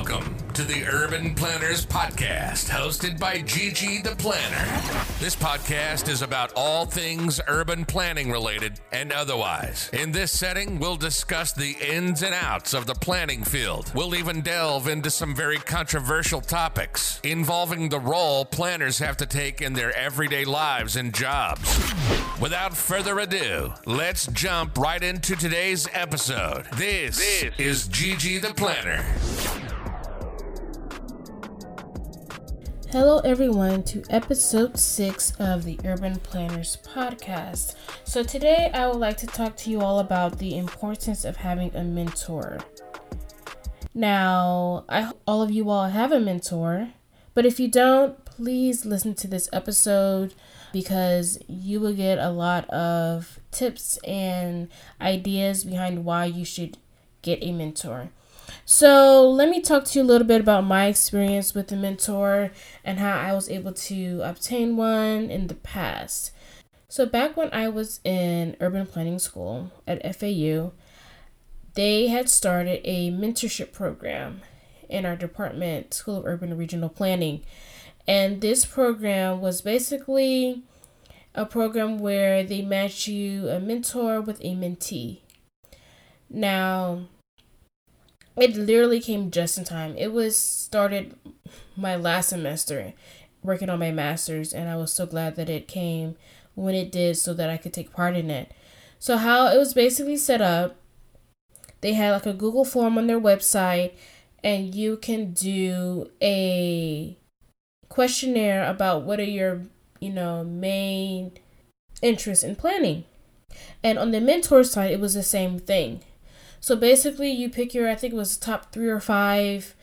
Welcome to the Urban Planners Podcast, hosted by Gigi the Planner. This podcast is about all things urban planning related and otherwise. In this setting, we'll discuss the ins and outs of the planning field. We'll even delve into some very controversial topics involving the role planners have to take in their everyday lives and jobs. Without further ado, let's jump right into today's episode. This, this is Gigi the Planner. Hello, everyone, to episode six of the Urban Planners podcast. So, today I would like to talk to you all about the importance of having a mentor. Now, I hope all of you all have a mentor, but if you don't, please listen to this episode because you will get a lot of tips and ideas behind why you should get a mentor. So, let me talk to you a little bit about my experience with a mentor and how I was able to obtain one in the past. So, back when I was in urban planning school at FAU, they had started a mentorship program in our department, School of Urban and Regional Planning. And this program was basically a program where they match you a mentor with a mentee. Now, it literally came just in time. It was started my last semester working on my master's, and I was so glad that it came when it did so that I could take part in it. So, how it was basically set up, they had like a Google form on their website, and you can do a questionnaire about what are your, you know, main interests in planning. And on the mentor side, it was the same thing. So basically, you pick your, I think it was top three or five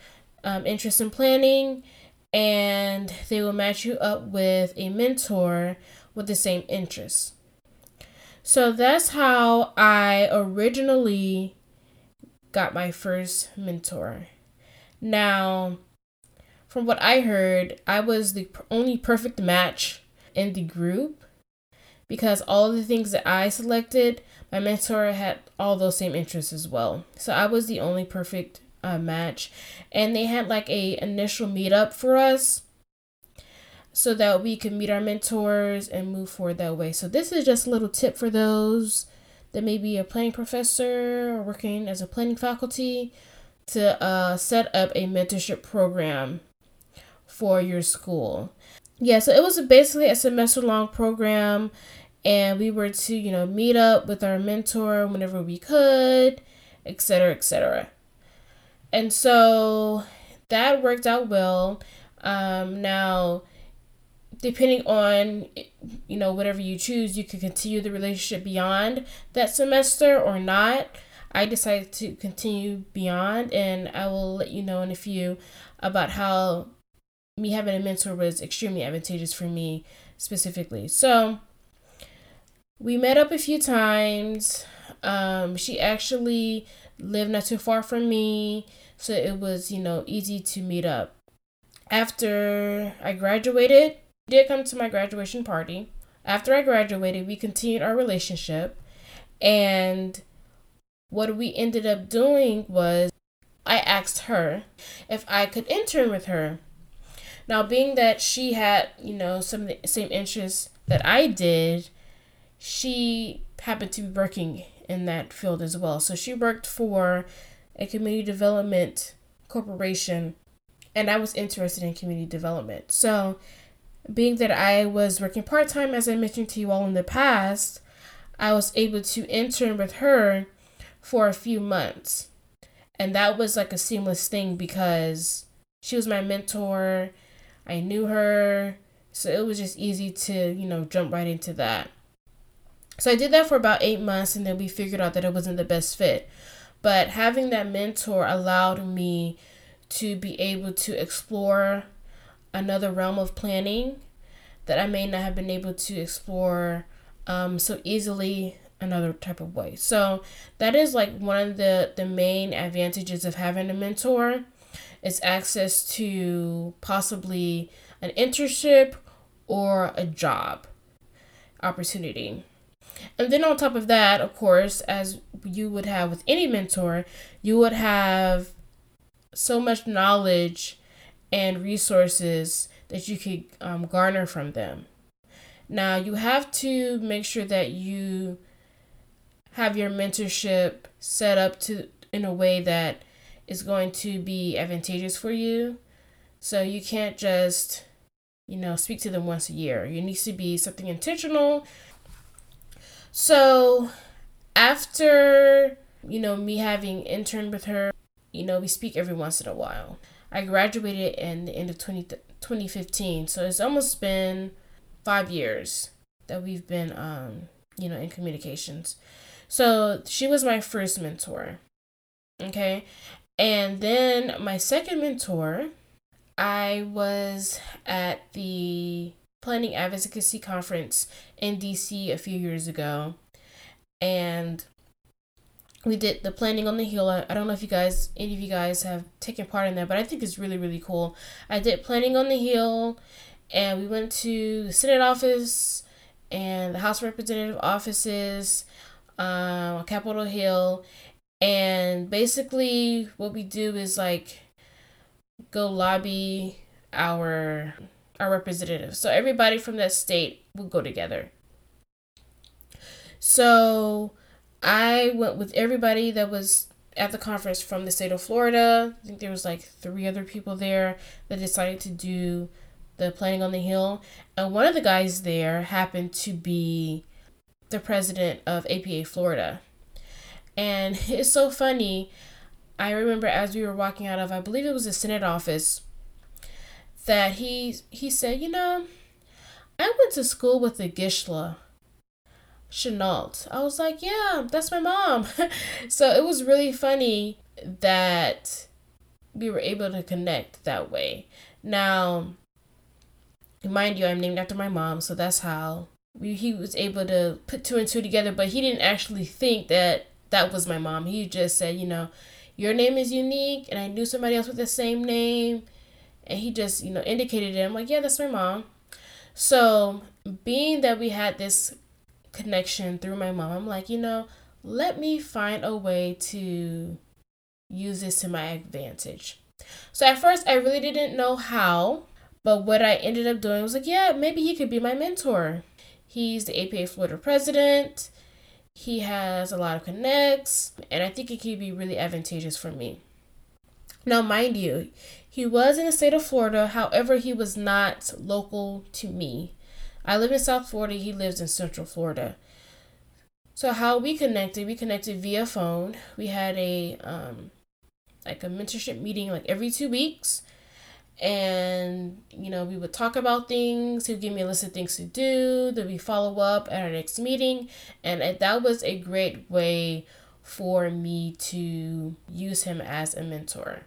um, interests in planning, and they will match you up with a mentor with the same interests. So that's how I originally got my first mentor. Now, from what I heard, I was the only perfect match in the group because all the things that I selected, my mentor had all those same interests as well. So I was the only perfect uh, match, and they had like a initial meetup for us so that we could meet our mentors and move forward that way. So this is just a little tip for those that may be a planning professor or working as a planning faculty to uh, set up a mentorship program for your school. Yeah, so it was basically a semester long program and we were to, you know, meet up with our mentor whenever we could, etc., etc. And so that worked out well. Um, now, depending on you know whatever you choose, you can continue the relationship beyond that semester or not. I decided to continue beyond, and I will let you know in a few about how me having a mentor was extremely advantageous for me specifically. So we met up a few times. Um, she actually lived not too far from me, so it was, you know, easy to meet up. After I graduated, did come to my graduation party. After I graduated, we continued our relationship, and what we ended up doing was I asked her if I could intern with her. Now, being that she had, you know, some of the same interests that I did, she happened to be working in that field as well. So she worked for a community development corporation, and I was interested in community development. So, being that I was working part time, as I mentioned to you all in the past, I was able to intern with her for a few months. And that was like a seamless thing because she was my mentor I knew her. So it was just easy to, you know, jump right into that. So I did that for about eight months and then we figured out that it wasn't the best fit. But having that mentor allowed me to be able to explore another realm of planning that I may not have been able to explore um, so easily another type of way. So that is like one of the the main advantages of having a mentor is access to possibly an internship or a job opportunity. And then on top of that, of course, as you would have with any mentor, you would have so much knowledge and resources that you could um, garner from them. Now, you have to make sure that you have your mentorship set up to in a way that is going to be advantageous for you. So you can't just, you know, speak to them once a year. It needs to be something intentional. So after, you know, me having interned with her, you know, we speak every once in a while. I graduated in the end of 20, 2015. So it's almost been five years that we've been, um, you know, in communications. So she was my first mentor. Okay. And then my second mentor, I was at the Planning Advocacy Conference in DC a few years ago. And we did the planning on the hill. I, don't know if you guys, any of you guys have taken part in that, but I think it's really, really cool. I did planning on the hill, and we went to the Senate office and the House Representative offices, uh, Capitol Hill, and basically what we do is like go lobby our our representatives. So everybody from that state will go together. So I went with everybody that was at the conference from the state of Florida. I think there was like three other people there that decided to do the planning on the hill. And one of the guys there happened to be the president of APA Florida. And it's so funny. I remember as we were walking out of, I believe it was the Senate office, that he he said, you know, I went to school with the Gishla. Chenault. I was like, yeah, that's my mom. so it was really funny that we were able to connect that way. Now, mind you, I'm named after my mom, so that's how we, he was able to put two and two together, but he didn't actually think that that was my mom. He just said, you know, your name is unique, and I knew somebody else with the same name, and he just, you know, indicated it. I'm like, yeah, that's my mom. So, being that we had this connection through my mom, I'm like, you know, let me find a way to use this to my advantage. So at first, I really didn't know how, but what I ended up doing was like, yeah, maybe he could be my mentor. He's the APA Florida president. He has a lot of connects, and I think it could be really advantageous for me. Now, mind you, he was in the state of Florida, however, he was not local to me. I live in South Florida, he lives in Central Florida. So how we connected, we connected via phone. We had a um like a mentorship meeting like every two weeks and you know we would talk about things he'd give me a list of things to do then we follow up at our next meeting and that was a great way for me to use him as a mentor.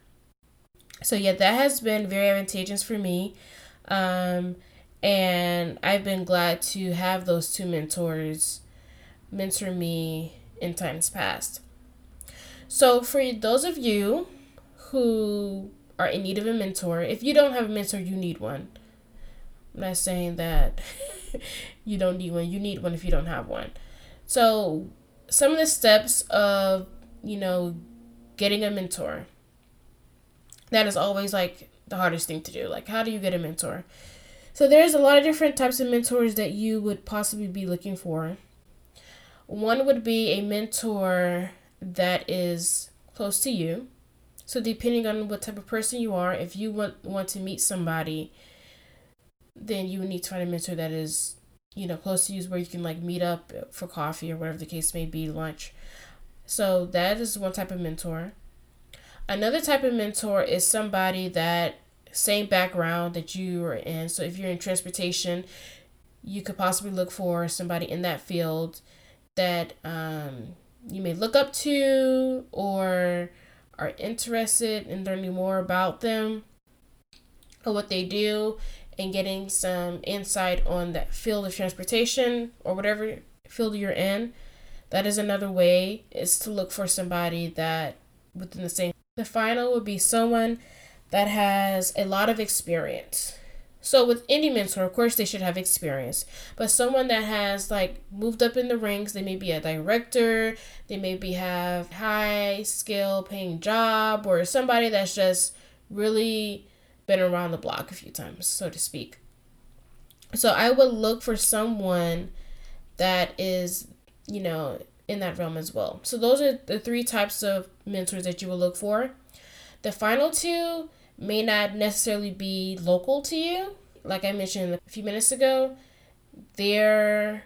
So yeah that has been very advantageous for me um, and i've been glad to have those two mentors mentor me in times past. So for those of you who are in need of a mentor. If you don't have a mentor, you need one. I'm not saying that you don't need one. You need one if you don't have one. So, some of the steps of, you know, getting a mentor. That is always like the hardest thing to do. Like, how do you get a mentor? So, there's a lot of different types of mentors that you would possibly be looking for. One would be a mentor that is close to you. So depending on what type of person you are, if you want want to meet somebody, then you need to find a mentor that is, you know, close to you where you can like meet up for coffee or whatever the case may be, lunch. So that is one type of mentor. Another type of mentor is somebody that same background that you are in. So if you're in transportation, you could possibly look for somebody in that field that um, you may look up to or are interested in learning more about them or what they do and getting some insight on that field of transportation or whatever field you're in that is another way is to look for somebody that within the same the final would be someone that has a lot of experience So with any mentor, of course, they should have experience, but someone that has like moved up in the ranks, they may be a director, they maybe have high skill paying job, or somebody that's just really been around the block a few times, so to speak. So I would look for someone that is, you know, in that realm as well. So those are the three types of mentors that you will look for. The final two may not necessarily be local to you. Like I mentioned a few minutes ago, there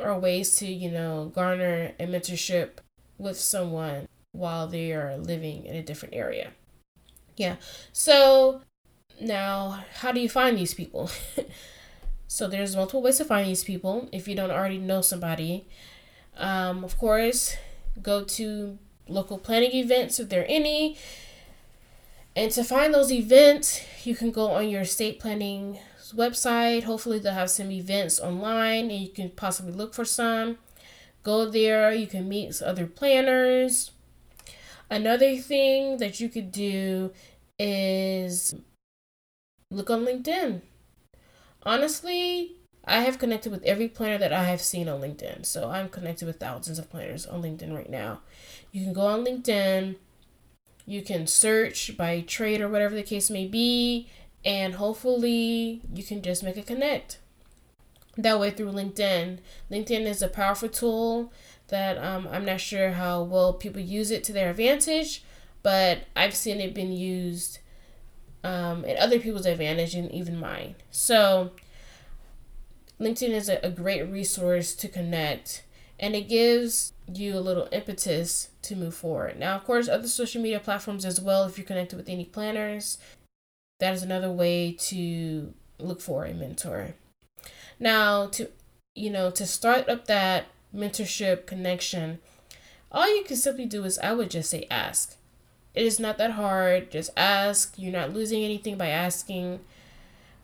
are ways to, you know, garner a mentorship with someone while they are living in a different area. Yeah. So now, how do you find these people? so there's multiple ways to find these people if you don't already know somebody. Um, of course, go to local planning events if there are any. And to find those events, you can go on your state planning website. Hopefully, they'll have some events online and you can possibly look for some. Go there, you can meet other planners. Another thing that you could do is look on LinkedIn. Honestly, I have connected with every planner that I have seen on LinkedIn. So I'm connected with thousands of planners on LinkedIn right now. You can go on LinkedIn you can search by trade or whatever the case may be, and hopefully you can just make a connect. That way through LinkedIn. LinkedIn is a powerful tool that um, I'm not sure how well people use it to their advantage, but I've seen it been used um, in other people's advantage and even mine. So LinkedIn is a, a great resource to connect and it gives you a little impetus to move forward. Now, of course, other social media platforms as well, if you're connected with any planners, that is another way to look for a mentor. Now, to you know, to start up that mentorship connection, all you can simply do is I would just say ask. It is not that hard. Just ask. You're not losing anything by asking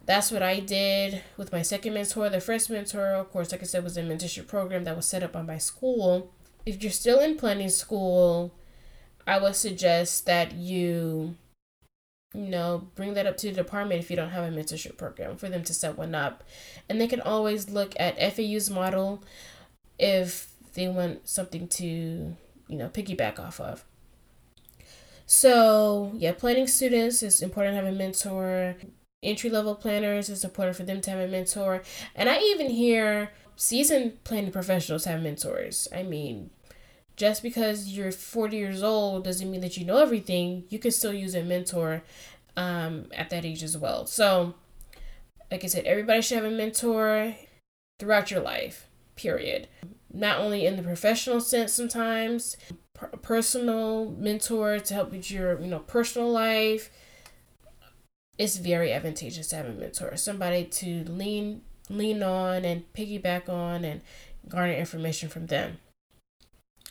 that's what I did with my second mentor. The first mentor, of course, like I said, was a mentorship program that was set up by my school. If you're still in planning school, I would suggest that you, you know, bring that up to the department if you don't have a mentorship program for them to set one up. And they can always look at FAU's model if they want something to, you know, piggyback off of. So, yeah, planning students, it's important to have a mentor entry level planners, it's important for them to have a mentor. And I even hear seasoned planning professionals have mentors. I mean, just because you're 40 years old doesn't mean that you know everything. You can still use a mentor um, at that age as well. So, like I said, everybody should have a mentor throughout your life, period. Not only in the professional sense, sometimes, personal mentor to help with your, you know, personal life it's very advantageous to have a mentor, somebody to lean lean on and piggyback on and garner information from them.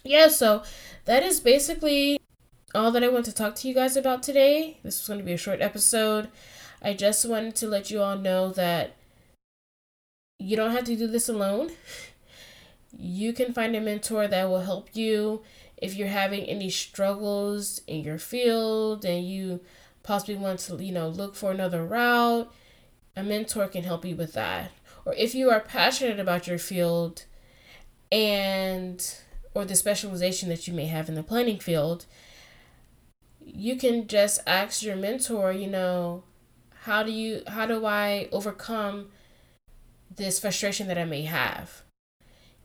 Yeah, so that is basically all that I want to talk to you guys about today. This was going to be a short episode. I just wanted to let you all know that you don't have to do this alone. You can find a mentor that will help you if you're having any struggles in your field and you possibly want to, you know, look for another route, a mentor can help you with that. Or if you are passionate about your field and or the specialization that you may have in the planning field, you can just ask your mentor, you know, how do you how do I overcome this frustration that I may have?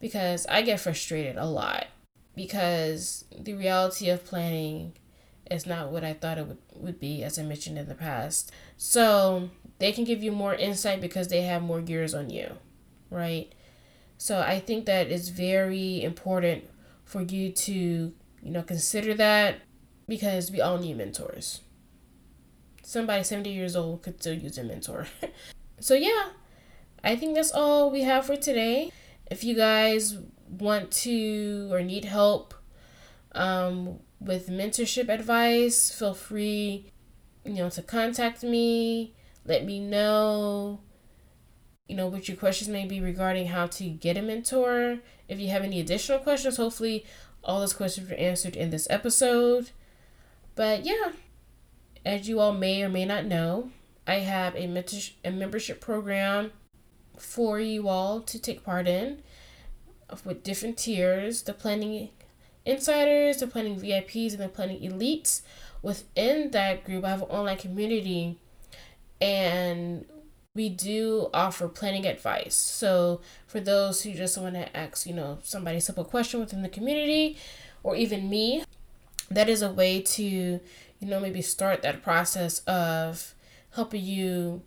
Because I get frustrated a lot because the reality of planning is not what I thought it would, would be, as I mentioned in the past. So they can give you more insight because they have more gears on you, right? So I think that it's very important for you to, you know, consider that because we all need mentors. Somebody 70 years old could still use a mentor. so yeah, I think that's all we have for today. If you guys want to or need help um, with mentorship advice, feel free, you know, to contact me. Let me know, you know, what your questions may be regarding how to get a mentor. If you have any additional questions, hopefully all those questions were answered in this episode. But yeah, as you all may or may not know, I have a, mentor- a membership program for you all to take part in with different tiers the planning insiders, the planning VIPs, and the planning elites. Within that group, I have an online community and we do offer planning advice. So for those who just want to ask, you know, somebody simple question within the community or even me, that is a way to, you know, maybe start that process of helping you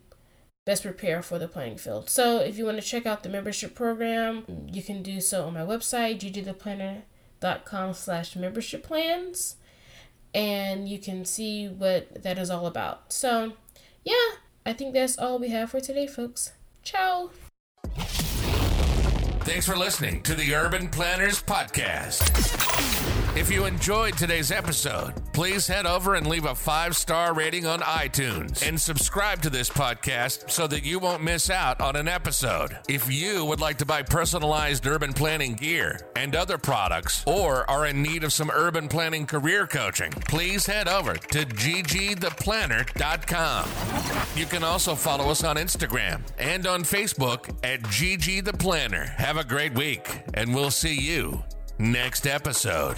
best prepare for the playing field. So if you want to check out the membership program, you can do so on my website, gigitheplanner.com slash membership plans. And you can see what that is all about. So yeah, I think that's all we have for today, folks. Ciao. Thanks for listening to the Urban Planners Podcast. If you enjoyed today's episode, please head over and leave a five star rating on iTunes and subscribe to this podcast so that you won't miss out on an episode. If you would like to buy personalized urban planning gear and other products or are in need of some urban planning career coaching, please head over to gigitheplanner.com. You can also follow us on Instagram and on Facebook at Gigi the Planner. Have a great week, and we'll see you next episode.